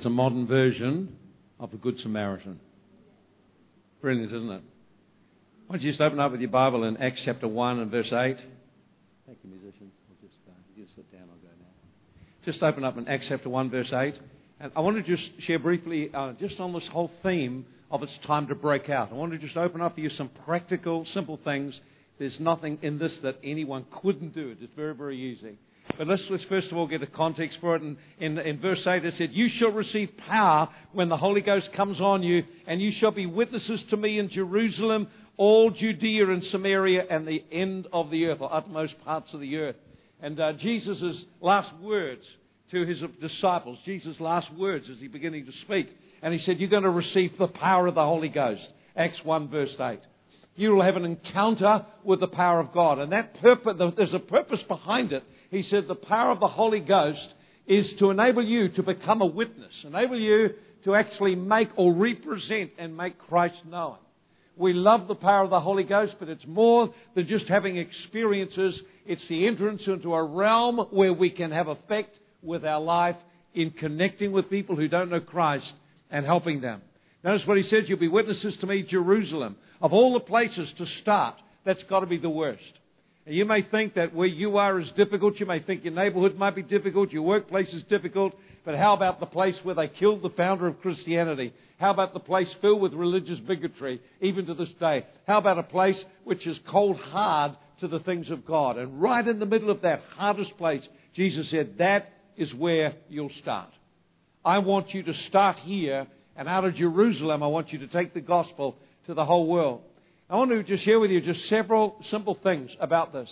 that's a modern version of the Good Samaritan. Brilliant, isn't it? Why don't you just open up with your Bible in Acts chapter 1 and verse 8? Thank you, musicians. We'll just, uh, you just sit down, I'll go now. Just open up in Acts chapter 1, verse 8. And I want to just share briefly uh, just on this whole theme of it's time to break out. I want to just open up for you some practical, simple things. There's nothing in this that anyone couldn't do. It's very, very easy. But let's, let's first of all get the context for it. And in, in verse 8 it said, You shall receive power when the Holy Ghost comes on you, and you shall be witnesses to me in Jerusalem, all Judea and Samaria, and the end of the earth, or utmost parts of the earth. And uh, Jesus' last words to his disciples, Jesus' last words as he beginning to speak. And he said, You're going to receive the power of the Holy Ghost. Acts 1, verse 8. You will have an encounter with the power of God. And that purpose, there's a purpose behind it. He said, The power of the Holy Ghost is to enable you to become a witness, enable you to actually make or represent and make Christ known. We love the power of the Holy Ghost, but it's more than just having experiences. It's the entrance into a realm where we can have effect with our life in connecting with people who don't know Christ and helping them. Notice what he says, you'll be witnesses to me, Jerusalem. Of all the places to start, that's got to be the worst. You may think that where you are is difficult. You may think your neighborhood might be difficult. Your workplace is difficult. But how about the place where they killed the founder of Christianity? How about the place filled with religious bigotry, even to this day? How about a place which is cold hard to the things of God? And right in the middle of that hardest place, Jesus said, that is where you'll start. I want you to start here, and out of Jerusalem, I want you to take the gospel to the whole world. I want to just share with you just several simple things about this.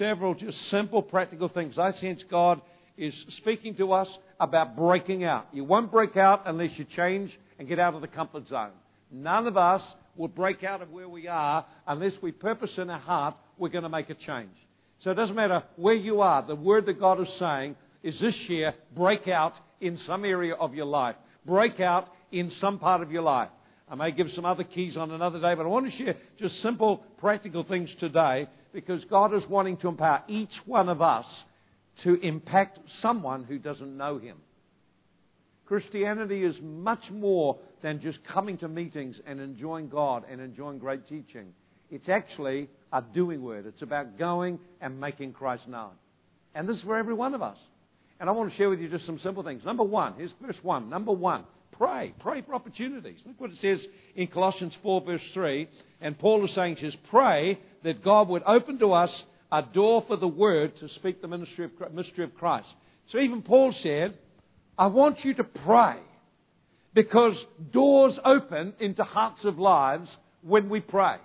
Several just simple, practical things. I sense God is speaking to us about breaking out. You won't break out unless you change and get out of the comfort zone. None of us will break out of where we are unless we purpose in our heart we're going to make a change. So it doesn't matter where you are. The word that God is saying is this year, break out in some area of your life. Break out in some part of your life. I may give some other keys on another day, but I want to share just simple, practical things today because God is wanting to empower each one of us to impact someone who doesn't know Him. Christianity is much more than just coming to meetings and enjoying God and enjoying great teaching. It's actually a doing word. It's about going and making Christ known. And this is for every one of us. And I want to share with you just some simple things. Number one, here's verse one. Number one, pray. Pray for opportunities. Look what it says in Colossians 4, verse 3. And Paul is saying, says, pray that God would open to us a door for the word to speak the ministry of, mystery of Christ. So even Paul said, I want you to pray because doors open into hearts of lives when we pray.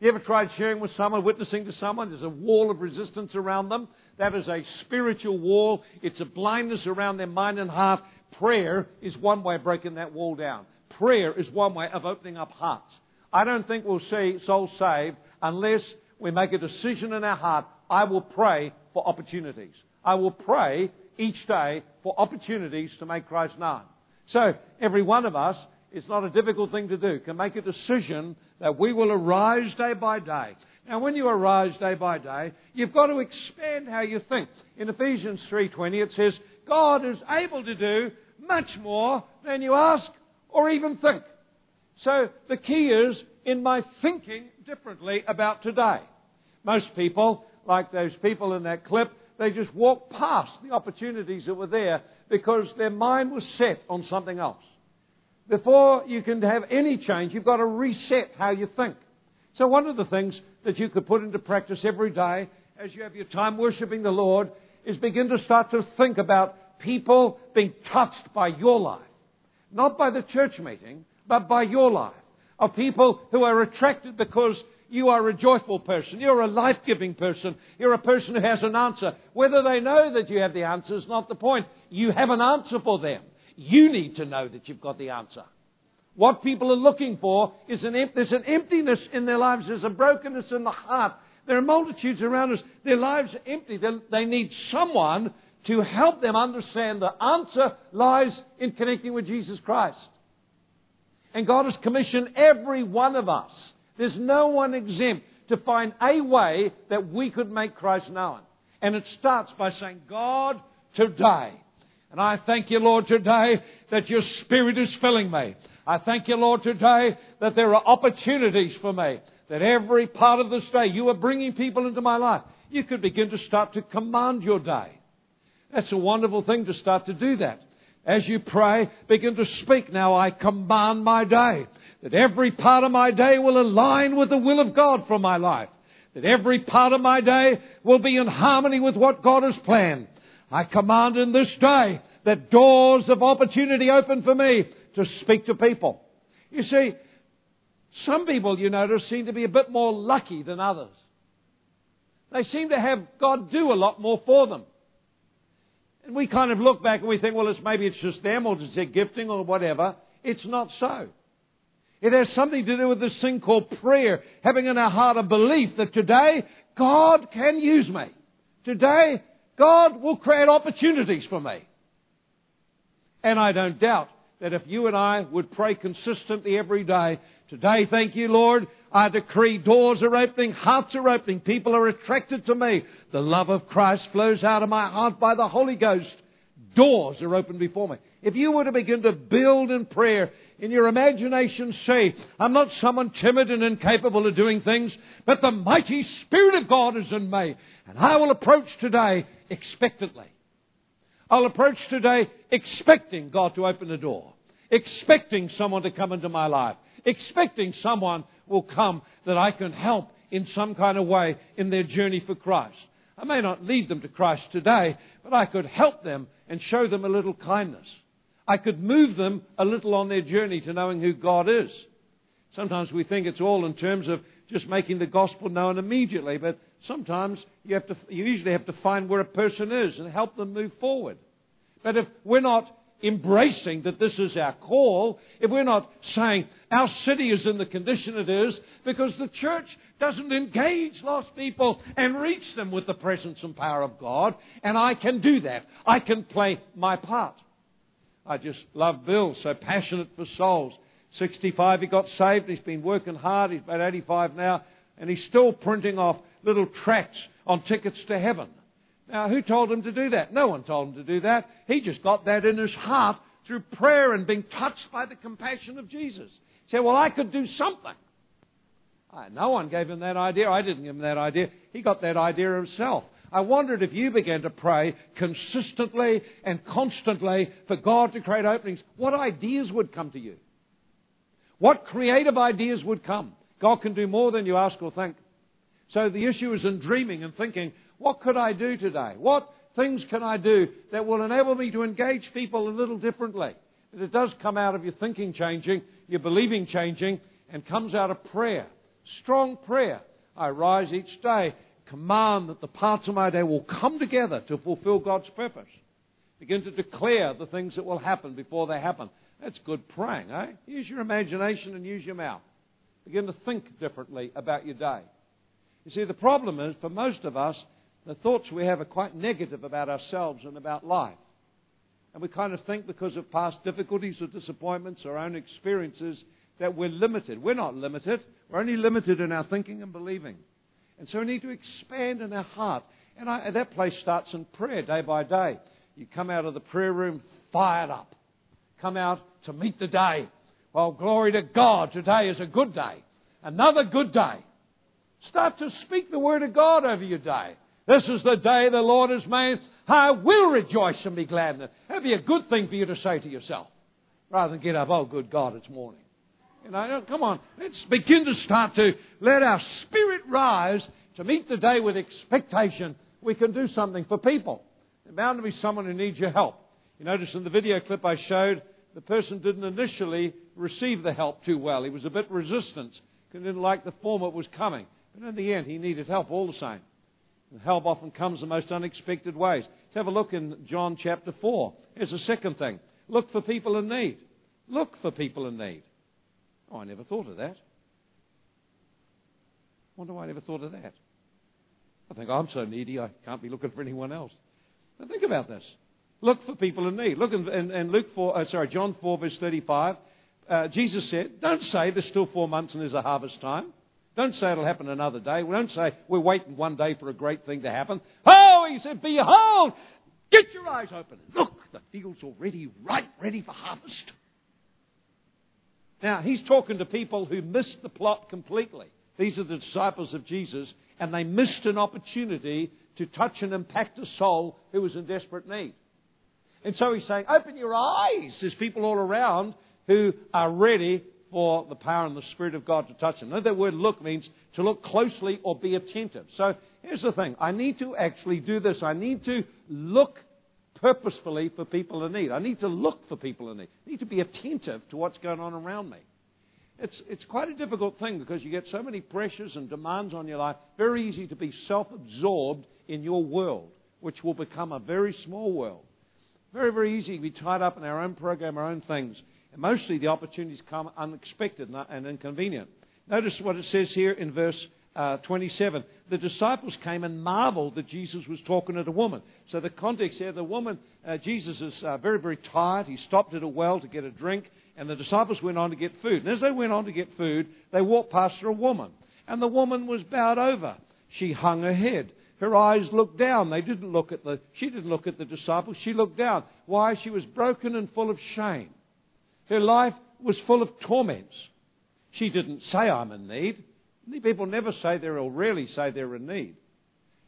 You ever tried sharing with someone, witnessing to someone? There's a wall of resistance around them. That is a spiritual wall. It's a blindness around their mind and heart. Prayer is one way of breaking that wall down. Prayer is one way of opening up hearts. I don't think we'll see souls saved unless we make a decision in our heart. I will pray for opportunities. I will pray each day for opportunities to make Christ known. So, every one of us, it's not a difficult thing to do, can make a decision that we will arise day by day now, when you arise day by day, you've got to expand how you think. In Ephesians 3:20, it says, "God is able to do much more than you ask or even think." So the key is in my thinking differently about today. Most people, like those people in that clip, they just walk past the opportunities that were there because their mind was set on something else. Before you can have any change, you've got to reset how you think. So one of the things that you could put into practice every day as you have your time worshiping the Lord is begin to start to think about people being touched by your life. Not by the church meeting, but by your life. Of people who are attracted because you are a joyful person. You're a life-giving person. You're a person who has an answer. Whether they know that you have the answer is not the point. You have an answer for them. You need to know that you've got the answer. What people are looking for is an, there's an emptiness in their lives. There's a brokenness in the heart. There are multitudes around us. Their lives are empty. They, they need someone to help them understand the answer lies in connecting with Jesus Christ. And God has commissioned every one of us. There's no one exempt to find a way that we could make Christ known. And it starts by saying, God, today, And I thank you, Lord, today that your Spirit is filling me. I thank you, Lord, today that there are opportunities for me. That every part of this day you are bringing people into my life. You could begin to start to command your day. That's a wonderful thing to start to do that. As you pray, begin to speak. Now I command my day. That every part of my day will align with the will of God for my life. That every part of my day will be in harmony with what God has planned. I command in this day that doors of opportunity open for me to speak to people. You see, some people, you notice, seem to be a bit more lucky than others. They seem to have God do a lot more for them. And we kind of look back and we think, well, it's, maybe it's just them or it's their gifting or whatever. It's not so. It has something to do with this thing called prayer, having in our heart a belief that today God can use me. Today God will create opportunities for me. And I don't doubt that if you and I would pray consistently every day, today, thank you, Lord, I decree doors are opening, hearts are opening, people are attracted to me. The love of Christ flows out of my heart by the Holy Ghost. Doors are open before me. If you were to begin to build in prayer, in your imagination say, I'm not someone timid and incapable of doing things, but the mighty Spirit of God is in me. And I will approach today expectantly. I'll approach today expecting God to open the door, expecting someone to come into my life, expecting someone will come that I can help in some kind of way in their journey for Christ. I may not lead them to Christ today, but I could help them and show them a little kindness. I could move them a little on their journey to knowing who God is. Sometimes we think it's all in terms of just making the gospel known immediately, but sometimes you, have to, you usually have to find where a person is and help them move forward. But if we're not embracing that this is our call, if we're not saying our city is in the condition it is because the church doesn't engage lost people and reach them with the presence and power of God, and I can do that. I can play my part. I just love Bill, so passionate for souls. 65, he got saved. He's been working hard. He's about 85 now, and he's still printing off little tracts on tickets to heaven. Now, who told him to do that? No one told him to do that. He just got that in his heart through prayer and being touched by the compassion of Jesus. He said, Well, I could do something. No one gave him that idea. I didn't give him that idea. He got that idea himself. I wondered if you began to pray consistently and constantly for God to create openings, what ideas would come to you? What creative ideas would come? God can do more than you ask or think. So the issue is in dreaming and thinking, what could I do today? What things can I do that will enable me to engage people a little differently? It does come out of your thinking changing, your believing changing, and comes out of prayer. Strong prayer. I rise each day, command that the parts of my day will come together to fulfill God's purpose. Begin to declare the things that will happen before they happen. That's good praying, eh? Use your imagination and use your mouth. Begin to think differently about your day. You see, the problem is, for most of us, the thoughts we have are quite negative about ourselves and about life. And we kind of think because of past difficulties or disappointments or own experiences that we're limited. We're not limited. We're only limited in our thinking and believing. And so we need to expand in our heart. And I, that place starts in prayer day by day. You come out of the prayer room fired up. Come out to meet the day. Well, glory to God. Today is a good day. Another good day. Start to speak the word of God over your day. This is the day the Lord has made. I will rejoice and be glad in it. That'd be a good thing for you to say to yourself. Rather than get up, oh, good God, it's morning. You know, come on. Let's begin to start to let our spirit rise to meet the day with expectation. We can do something for people. There's bound to be someone who needs your help. You notice in the video clip I showed, the person didn't initially receive the help too well. He was a bit resistant. because He didn't like the form it was coming. But in the end, he needed help all the same. Help often comes in the most unexpected ways. Let's have a look in John chapter 4. Here's the second thing. Look for people in need. Look for people in need. Oh, I never thought of that. Wonder why I never thought of that. I think I'm so needy I can't be looking for anyone else. But think about this. Look for people in need. Look in, in, in Luke 4, uh, sorry, John 4 verse 35. Uh, Jesus said, don't say there's still four months and there's a harvest time. Don't say it'll happen another day. We don't say we're waiting one day for a great thing to happen. Oh, he said, behold, Get your eyes open. Look, the field's already ripe, ready for harvest. Now, he's talking to people who missed the plot completely. These are the disciples of Jesus, and they missed an opportunity to touch and impact a soul who was in desperate need. And so he's saying, open your eyes. There's people all around who are ready for the power and the Spirit of God to touch them. Now, that word look means to look closely or be attentive. So here's the thing I need to actually do this. I need to look purposefully for people in need. I need to look for people in need. I need to be attentive to what's going on around me. It's, it's quite a difficult thing because you get so many pressures and demands on your life. Very easy to be self absorbed in your world, which will become a very small world. Very, very easy to be tied up in our own program, our own things. And mostly the opportunities come unexpected and inconvenient. Notice what it says here in verse uh, 27. The disciples came and marveled that Jesus was talking to the woman. So the context here, the woman, uh, Jesus is uh, very, very tired. He stopped at a well to get a drink, and the disciples went on to get food. And as they went on to get food, they walked past a woman. And the woman was bowed over. She hung her head. Her eyes looked down. They didn't look at the, she didn't look at the disciples. She looked down. Why? She was broken and full of shame. Her life was full of torments. She didn't say, I'm in need. People never say they're, or rarely say they're in need.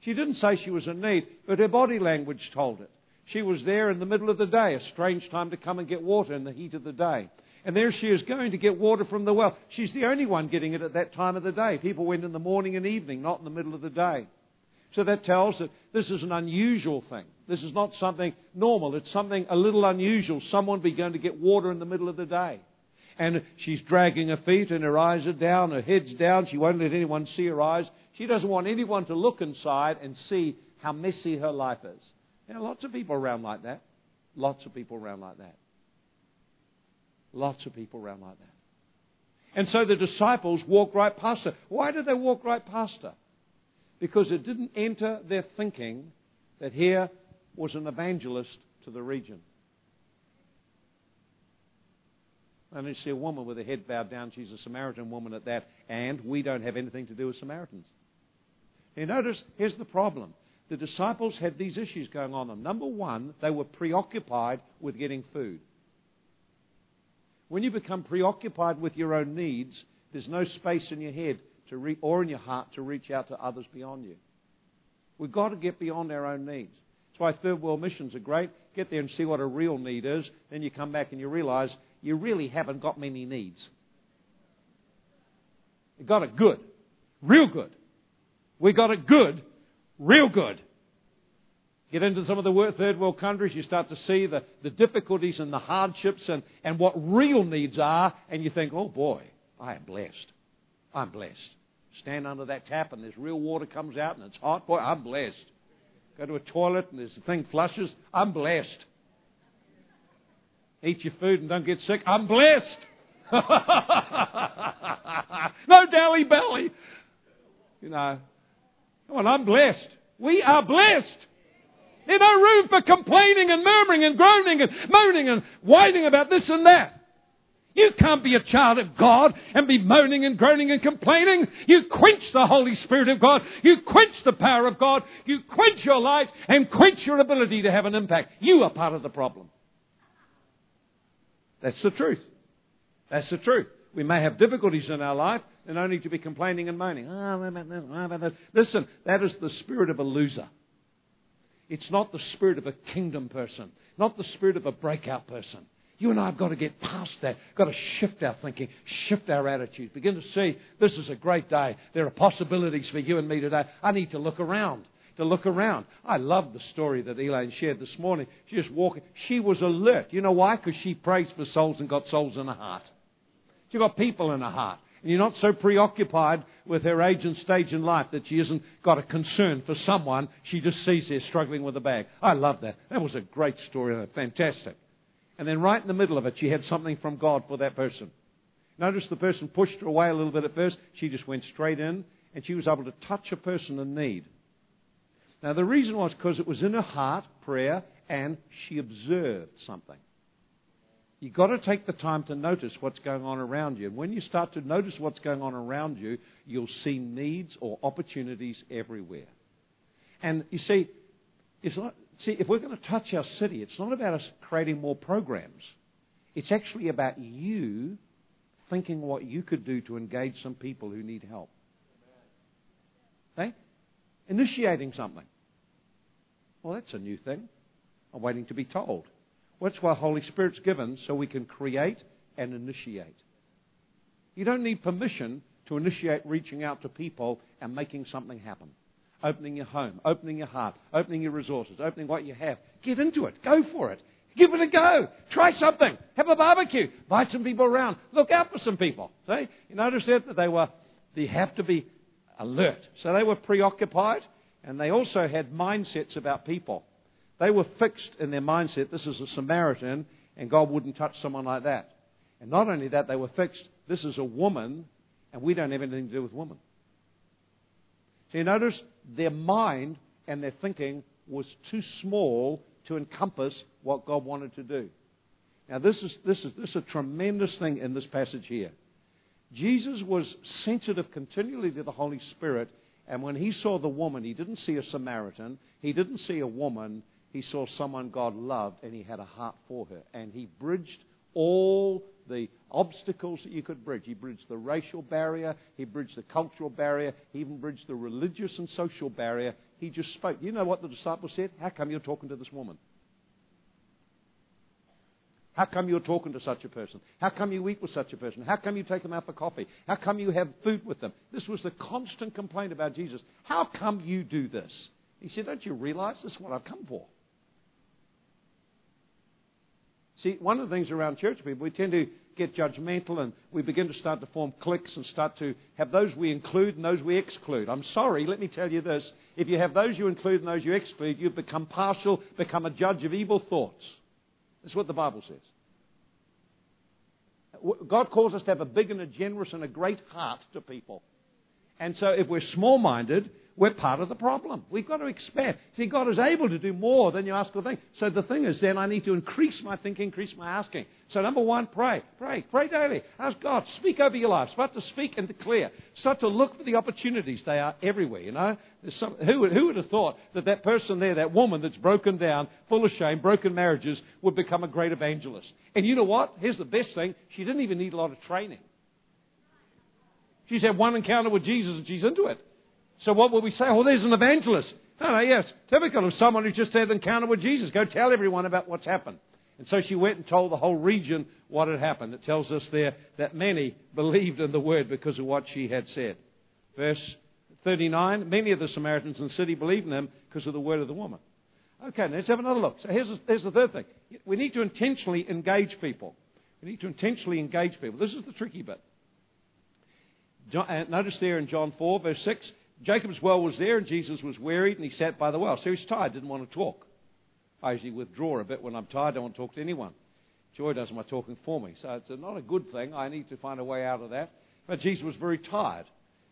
She didn't say she was in need, but her body language told it. She was there in the middle of the day, a strange time to come and get water in the heat of the day. And there she is going to get water from the well. She's the only one getting it at that time of the day. People went in the morning and evening, not in the middle of the day. So that tells that this is an unusual thing. This is not something normal. It's something a little unusual. Someone be going to get water in the middle of the day. And she's dragging her feet and her eyes are down, her head's down. She won't let anyone see her eyes. She doesn't want anyone to look inside and see how messy her life is. There are lots of people around like that. Lots of people around like that. Lots of people around like that. And so the disciples walk right past her. Why did they walk right past her? Because it didn't enter their thinking that here was an evangelist to the region. And you see a woman with her head bowed down. She's a Samaritan woman at that, and we don't have anything to do with Samaritans. You notice, here's the problem. The disciples had these issues going on them. Number one, they were preoccupied with getting food. When you become preoccupied with your own needs, there's no space in your head to re- or in your heart to reach out to others beyond you. We've got to get beyond our own needs. That's why third world missions are great. Get there and see what a real need is. Then you come back and you realize you really haven't got many needs. You got it good. Real good. We got it good. Real good. Get into some of the third world countries, you start to see the, the difficulties and the hardships and, and what real needs are, and you think, oh boy, I am blessed. I'm blessed. Stand under that tap and there's real water comes out and it's hot. Boy, I'm blessed. Go to a toilet and there's a thing flushes. I'm blessed. Eat your food and don't get sick. I'm blessed. no Delhi belly. You know. Well, I'm blessed. We are blessed. There's no room for complaining and murmuring and groaning and moaning and whining about this and that. You can't be a child of God and be moaning and groaning and complaining. You quench the Holy Spirit of God. You quench the power of God. You quench your life and quench your ability to have an impact. You are part of the problem. That's the truth. That's the truth. We may have difficulties in our life and only to be complaining and moaning. Oh, about this, oh, about. Listen, that is the spirit of a loser. It's not the spirit of a kingdom person, not the spirit of a breakout person. You and I have got to get past that. Got to shift our thinking, shift our attitudes. Begin to see this is a great day. There are possibilities for you and me today. I need to look around. To look around. I love the story that Elaine shared this morning. She just walking. She was alert. You know why? Because she prays for souls and got souls in her heart. She got people in her heart. And you're not so preoccupied with her age and stage in life that she hasn't got a concern for someone. She just sees her struggling with a bag. I love that. That was a great story. Fantastic. And then right in the middle of it, she had something from God for that person. Notice the person pushed her away a little bit at first. She just went straight in, and she was able to touch a person in need. Now, the reason was because it was in her heart, prayer, and she observed something. You've got to take the time to notice what's going on around you. And when you start to notice what's going on around you, you'll see needs or opportunities everywhere. And you see, it's not, see, if we're going to touch our city, it's not about us creating more programs. It's actually about you thinking what you could do to engage some people who need help. Okay? Initiating something. Well, that's a new thing. I'm waiting to be told. Well, that's why Holy Spirit's given, so we can create and initiate. You don't need permission to initiate reaching out to people and making something happen. Opening your home, opening your heart, opening your resources, opening what you have. Get into it. Go for it. Give it a go. Try something. Have a barbecue. Invite some people around. Look out for some people. See? You notice that they were, they have to be alert. So they were preoccupied and they also had mindsets about people. They were fixed in their mindset. This is a Samaritan and God wouldn't touch someone like that. And not only that, they were fixed. This is a woman and we don't have anything to do with women. So you notice their mind and their thinking was too small to encompass what God wanted to do. Now, this is, this, is, this is a tremendous thing in this passage here. Jesus was sensitive continually to the Holy Spirit, and when he saw the woman, he didn't see a Samaritan, he didn't see a woman, he saw someone God loved, and he had a heart for her. And he bridged all the obstacles that you could bridge. He bridged the racial barrier, he bridged the cultural barrier, he even bridged the religious and social barrier. He just spoke. You know what the disciples said? How come you're talking to this woman? How come you're talking to such a person? How come you eat with such a person? How come you take them out for coffee? How come you have food with them? This was the constant complaint about Jesus. How come you do this? He said, Don't you realize this is what I've come for? See, one of the things around church people, we tend to get judgmental and we begin to start to form cliques and start to have those we include and those we exclude. I'm sorry, let me tell you this. If you have those you include and those you exclude, you've become partial, become a judge of evil thoughts. That's what the Bible says. God calls us to have a big and a generous and a great heart to people. And so if we're small minded, we're part of the problem. We've got to expand. See, God is able to do more than you ask or think. So the thing is, then I need to increase my thinking, increase my asking. So number one, pray, pray, pray daily. Ask God, speak over your life. Start to speak and declare. Start to look for the opportunities. They are everywhere. You know, some, who, who would have thought that that person there, that woman that's broken down, full of shame, broken marriages, would become a great evangelist? And you know what? Here's the best thing: she didn't even need a lot of training. She's had one encounter with Jesus and she's into it. So what will we say? Oh, there's an evangelist. No, no, yes. Typical of someone who's just had an encounter with Jesus. Go tell everyone about what's happened. And so she went and told the whole region what had happened. It tells us there that many believed in the word because of what she had said. Verse 39 Many of the Samaritans in the city believed in him because of the word of the woman. Okay, let's have another look. So here's, here's the third thing. We need to intentionally engage people. We need to intentionally engage people. This is the tricky bit. John, uh, notice there in John 4, verse 6, Jacob's well was there, and Jesus was wearied, and he sat by the well. So he's tired, didn't want to talk. I usually withdraw a bit when I'm tired, I don't want to talk to anyone. Joy does my talking for me. So it's not a good thing. I need to find a way out of that. But Jesus was very tired.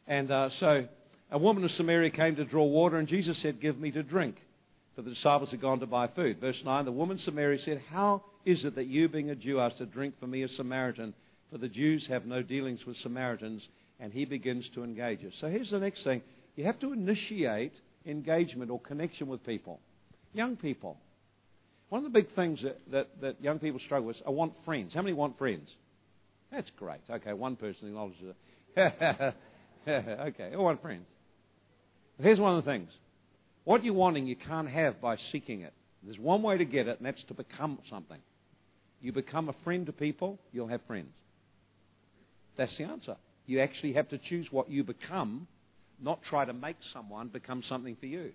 And uh, so a woman of Samaria came to draw water, and Jesus said, Give me to drink. For the disciples had gone to buy food. Verse 9 The woman Samaria said, How is it that you, being a Jew, ask to drink for me, a Samaritan? For the Jews have no dealings with Samaritans. And he begins to engage us. So here's the next thing you have to initiate engagement or connection with people. Young people. One of the big things that, that, that young people struggle with is I want friends. How many want friends? That's great. Okay, one person acknowledges it. okay, I want friends. But here's one of the things. What you're wanting, you can't have by seeking it. There's one way to get it, and that's to become something. You become a friend to people, you'll have friends. That's the answer. You actually have to choose what you become not try to make someone become something for you.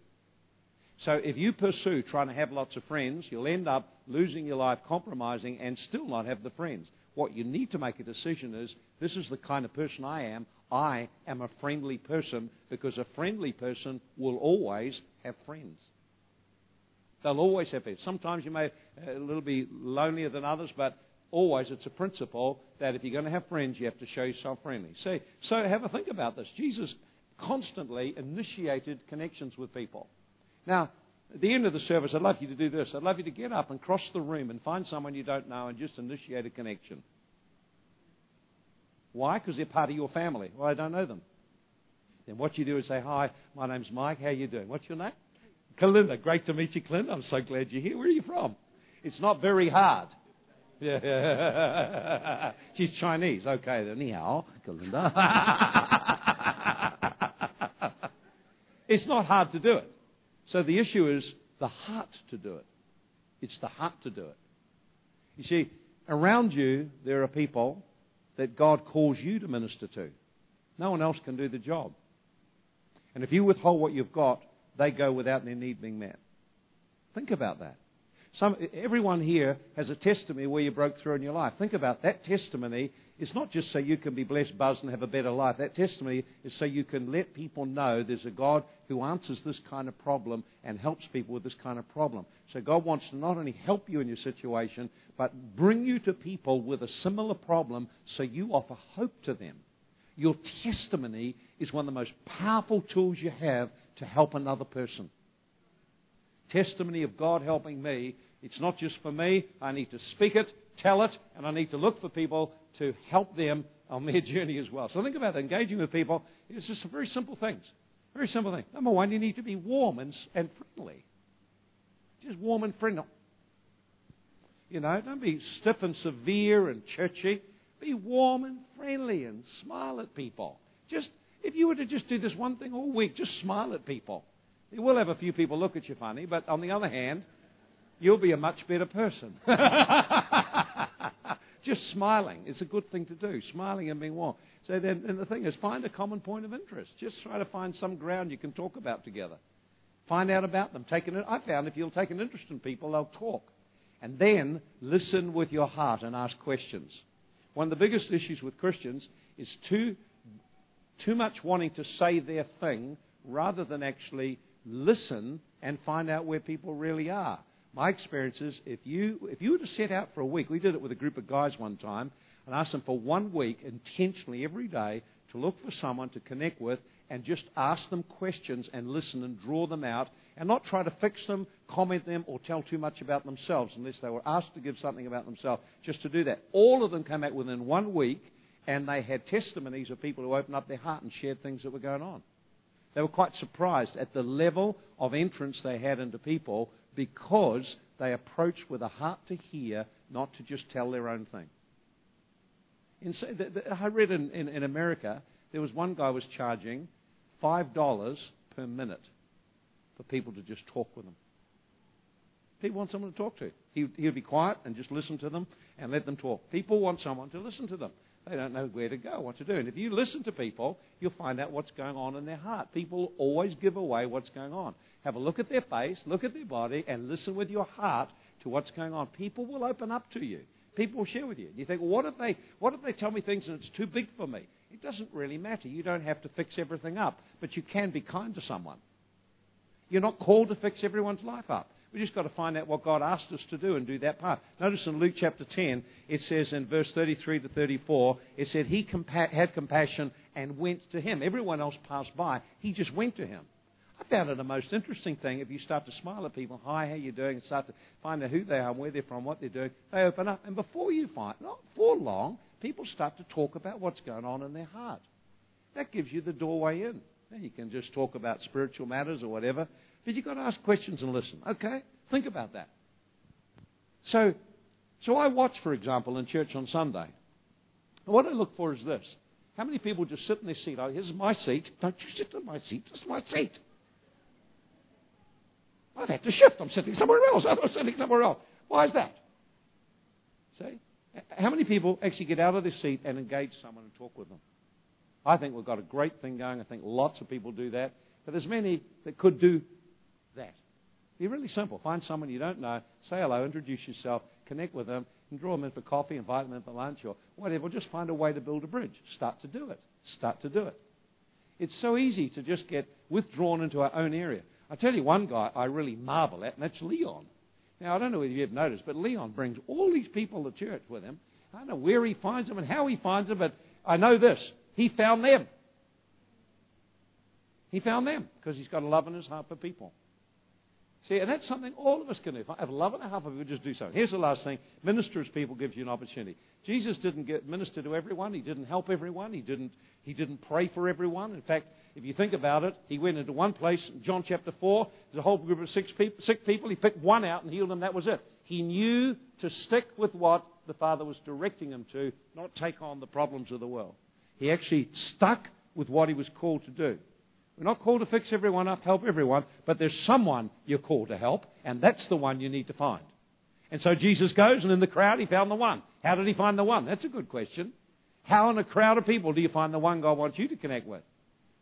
So if you pursue trying to have lots of friends, you'll end up losing your life, compromising, and still not have the friends. What you need to make a decision is this is the kind of person I am. I am a friendly person because a friendly person will always have friends. They'll always have friends. Sometimes you may uh, a little be lonelier than others, but always it's a principle that if you're going to have friends, you have to show yourself friendly. See, so have a think about this. Jesus constantly initiated connections with people. Now, at the end of the service, I'd love you to do this. I'd love you to get up and cross the room and find someone you don't know and just initiate a connection. Why? Because they're part of your family. Well, I don't know them. Then what you do is say, Hi, my name's Mike. How are you doing? What's your name? Kalinda, great to meet you, Clint. I'm so glad you're here. Where are you from? It's not very hard. Yeah. She's Chinese. Okay, then. Ni it's not hard to do it. So the issue is the heart to do it. It's the heart to do it. You see, around you, there are people that God calls you to minister to. No one else can do the job. And if you withhold what you've got, they go without their need being met. Think about that. Some, everyone here has a testimony where you broke through in your life. Think about that testimony. It's not just so you can be blessed, buzzed, and have a better life. That testimony is so you can let people know there's a God who answers this kind of problem and helps people with this kind of problem. So God wants to not only help you in your situation, but bring you to people with a similar problem so you offer hope to them. Your testimony is one of the most powerful tools you have to help another person. Testimony of God helping me. It's not just for me. I need to speak it, tell it, and I need to look for people to help them on their journey as well. So think about engaging with people. It's just some very simple things. Very simple thing. Number one, you need to be warm and, and friendly. Just warm and friendly. You know, don't be stiff and severe and churchy. Be warm and friendly and smile at people. Just if you were to just do this one thing all week, just smile at people. You will have a few people look at you funny, but on the other hand, you'll be a much better person. just smiling is a good thing to do. Smiling and being warm. So then, and the thing is, find a common point of interest. Just try to find some ground you can talk about together. Find out about them. Take an, I found if you'll take an interest in people, they'll talk. And then listen with your heart and ask questions. One of the biggest issues with Christians is too, too much wanting to say their thing rather than actually listen and find out where people really are. My experience is if you, if you were to set out for a week, we did it with a group of guys one time, and asked them for one week intentionally every day to look for someone to connect with and just ask them questions and listen and draw them out and not try to fix them, comment them, or tell too much about themselves unless they were asked to give something about themselves, just to do that. All of them came out within one week and they had testimonies of people who opened up their heart and shared things that were going on. They were quite surprised at the level of entrance they had into people because they approached with a heart to hear, not to just tell their own thing. In, I read in, in, in America, there was one guy was charging $5 per minute for people to just talk with him. People want someone to talk to. He, he would be quiet and just listen to them and let them talk. People want someone to listen to them. They don't know where to go, what to do. And if you listen to people, you'll find out what's going on in their heart. People always give away what's going on. Have a look at their face, look at their body, and listen with your heart to what's going on. People will open up to you. People will share with you. And You think, well, what if they, what if they tell me things and it's too big for me? It doesn't really matter. You don't have to fix everything up, but you can be kind to someone. You're not called to fix everyone's life up. We just got to find out what God asked us to do and do that part. Notice in Luke chapter 10, it says in verse 33 to 34, it said he compa- had compassion and went to him. Everyone else passed by. He just went to him. I found it a most interesting thing if you start to smile at people, hi, how you doing, and start to find out who they are, where they're from, what they're doing. They open up, and before you find, not for long, people start to talk about what's going on in their heart. That gives you the doorway in. Now you can just talk about spiritual matters or whatever, but you've got to ask questions and listen. Okay? Think about that. So, so I watch, for example, in church on Sunday. What I look for is this. How many people just sit in their seat? Oh, here's my seat. Don't you sit in my seat. This is my seat. I've had to shift. I'm sitting somewhere else. I'm sitting somewhere else. Why is that? See? How many people actually get out of their seat and engage someone and talk with them? I think we've got a great thing going. I think lots of people do that. But there's many that could do that. Be really simple. Find someone you don't know, say hello, introduce yourself, connect with them, and draw them in for coffee, invite them in for lunch, or whatever. Just find a way to build a bridge. Start to do it. Start to do it. It's so easy to just get withdrawn into our own area. I tell you one guy I really marvel at, and that's Leon. Now, I don't know if you've noticed, but Leon brings all these people to church with him. I don't know where he finds them and how he finds them, but I know this. He found them. He found them because he's got a love in his heart for people. See, and that's something all of us can do. If I have love and a half of you, just do something. Here's the last thing. Minister as people gives you an opportunity. Jesus didn't get minister to everyone. He didn't help everyone. He didn't, he didn't pray for everyone. In fact, If you think about it, he went into one place, John chapter 4, there's a whole group of six people, sick people. He picked one out and healed them. That was it. He knew to stick with what the Father was directing him to, not take on the problems of the world. He actually stuck with what he was called to do. We're not called to fix everyone up, help everyone, but there's someone you're called to help, and that's the one you need to find. And so Jesus goes, and in the crowd, he found the one. How did he find the one? That's a good question. How in a crowd of people do you find the one God wants you to connect with?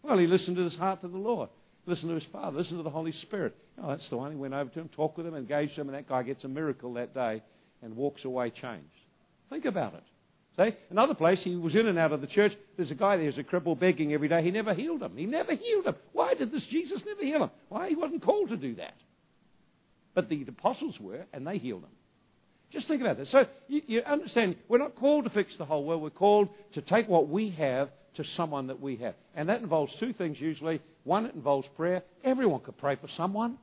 Well, he listened to his heart to the Lord. Listened to his Father. Listened to the Holy Spirit. Oh, that's the one. He went over to him, talked with him, engaged him, and that guy gets a miracle that day and walks away changed. Think about it. See? Another place, he was in and out of the church. There's a guy there who's a cripple begging every day. He never healed him. He never healed him. Why did this Jesus never heal him? Why? He wasn't called to do that. But the apostles were, and they healed him. Just think about this. So you, you understand, we're not called to fix the whole world. We're called to take what we have to someone that we have. And that involves two things usually. One, it involves prayer. Everyone could pray for someone.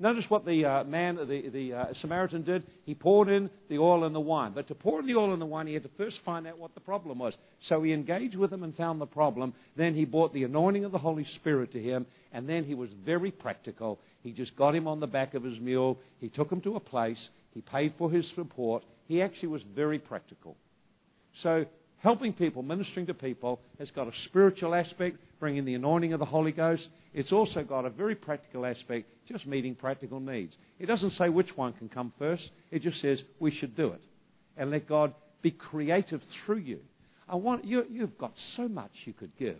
Notice what the uh, man, the, the uh, Samaritan did. He poured in the oil and the wine. But to pour in the oil and the wine, he had to first find out what the problem was. So he engaged with him and found the problem. Then he brought the anointing of the Holy Spirit to him. And then he was very practical. He just got him on the back of his mule. He took him to a place. He paid for his support. He actually was very practical. So helping people, ministering to people, has got a spiritual aspect, bringing the anointing of the Holy Ghost. It's also got a very practical aspect, just meeting practical needs. It doesn't say which one can come first, it just says we should do it. And let God be creative through you. I want you, you've got so much you could give.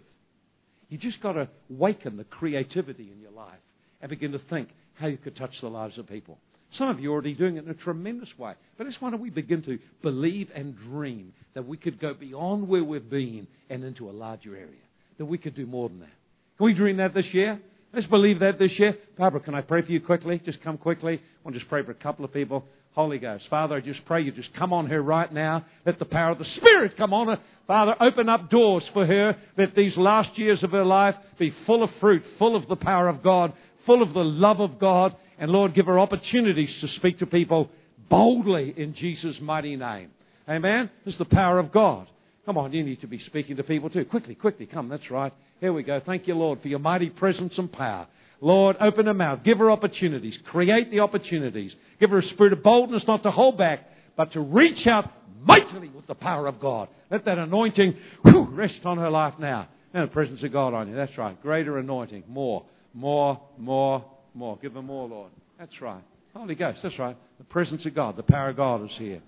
You just got to waken the creativity in your life and begin to think how you could touch the lives of people. Some of you are already doing it in a tremendous way. But let's why don't we begin to believe and dream that we could go beyond where we've been and into a larger area. That we could do more than that. Can we dream that this year? Let's believe that this year. Barbara, can I pray for you quickly? Just come quickly. I want to just pray for a couple of people. Holy Ghost. Father, I just pray you just come on her right now. Let the power of the Spirit come on her. Father, open up doors for her. Let these last years of her life be full of fruit, full of the power of God, full of the love of God, and Lord, give her opportunities to speak to people boldly in Jesus' mighty name. Amen? This is the power of God. Come on, you need to be speaking to people too. Quickly, quickly, come. That's right. Here we go. Thank you, Lord, for your mighty presence and power. Lord, open her mouth. Give her opportunities. Create the opportunities. Give her a spirit of boldness not to hold back, but to reach out mightily with the power of God. Let that anointing whew, rest on her life now. And the presence of God on you. That's right. Greater anointing. More, more, more, more. Give them more, Lord. That's right. Holy Ghost. That's right. The presence of God, the power of God is here.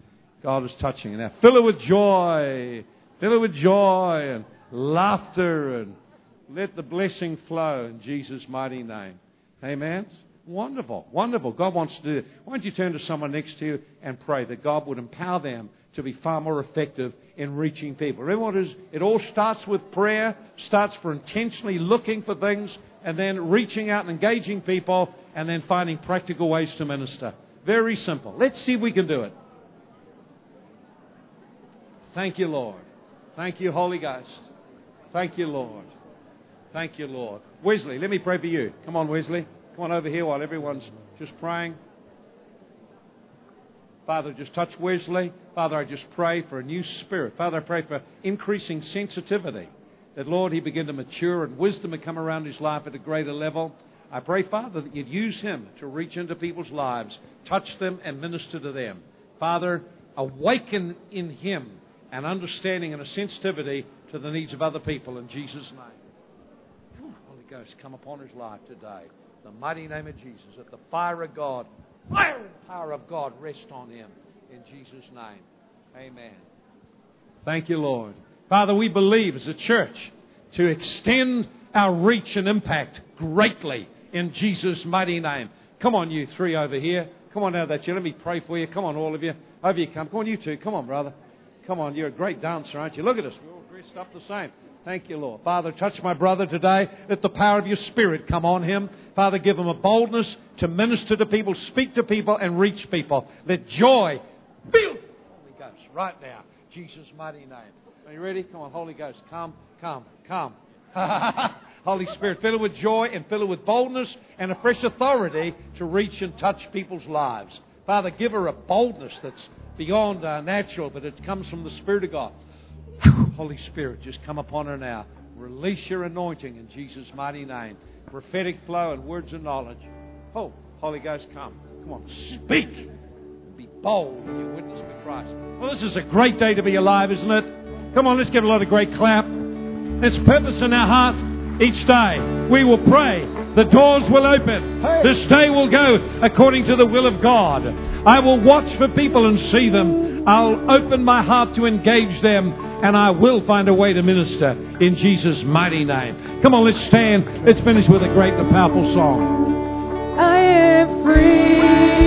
God is touching. Now fill her with joy. Fill her with joy and laughter and let the blessing flow in Jesus' mighty name. Amen. Wonderful. Wonderful. God wants to do it. Why don't you turn to someone next to you and pray that God would empower them to be far more effective in reaching people. Remember what it is? It all starts with prayer, starts for intentionally looking for things, and then reaching out and engaging people, and then finding practical ways to minister. Very simple. Let's see if we can do it. Thank you, Lord. Thank you, Holy Ghost. Thank you, Lord. Thank you, Lord. Wesley, let me pray for you. Come on, Wesley. Come on over here while everyone's just praying. Father, just touch Wesley. Father, I just pray for a new spirit. Father, I pray for increasing sensitivity. That, Lord, he begin to mature and wisdom would come around his life at a greater level. I pray, Father, that you'd use him to reach into people's lives, touch them, and minister to them. Father, awaken in him an understanding and a sensitivity to the needs of other people in Jesus' name. Holy Ghost, come upon his life today. In the mighty name of Jesus, that the fire of God fire and power of God rest on him in Jesus' name. Amen. Thank you, Lord. Father, we believe as a church to extend our reach and impact greatly in Jesus' mighty name. Come on, you three over here. Come on out of that chair. Let me pray for you. Come on, all of you. Over you come. Come on, you two. Come on, brother. Come on. You're a great dancer, aren't you? Look at us. We're all dressed up the same. Thank you, Lord. Father, touch my brother today. Let the power of your Spirit come on him. Father, give him a boldness to minister to people, speak to people, and reach people. Let joy fill Holy Ghost right now. Jesus' mighty name. Are you ready? Come on, Holy Ghost. Come, come, come. Holy Spirit, fill it with joy and fill it with boldness and a fresh authority to reach and touch people's lives. Father, give her a boldness that's beyond uh, natural, but it comes from the Spirit of God. Holy Spirit, just come upon her now. Release your anointing in Jesus' mighty name. Prophetic flow and words of knowledge. Oh, Holy Ghost, come. Come on, speak. Be bold when you witness for Christ. Well, this is a great day to be alive, isn't it? Come on, let's give a lot of great clap. There's purpose in our hearts each day. We will pray. The doors will open. This day will go according to the will of God. I will watch for people and see them. I'll open my heart to engage them and I will find a way to minister in Jesus' mighty name. Come on, let's stand. Let's finish with a great and powerful song. I am free.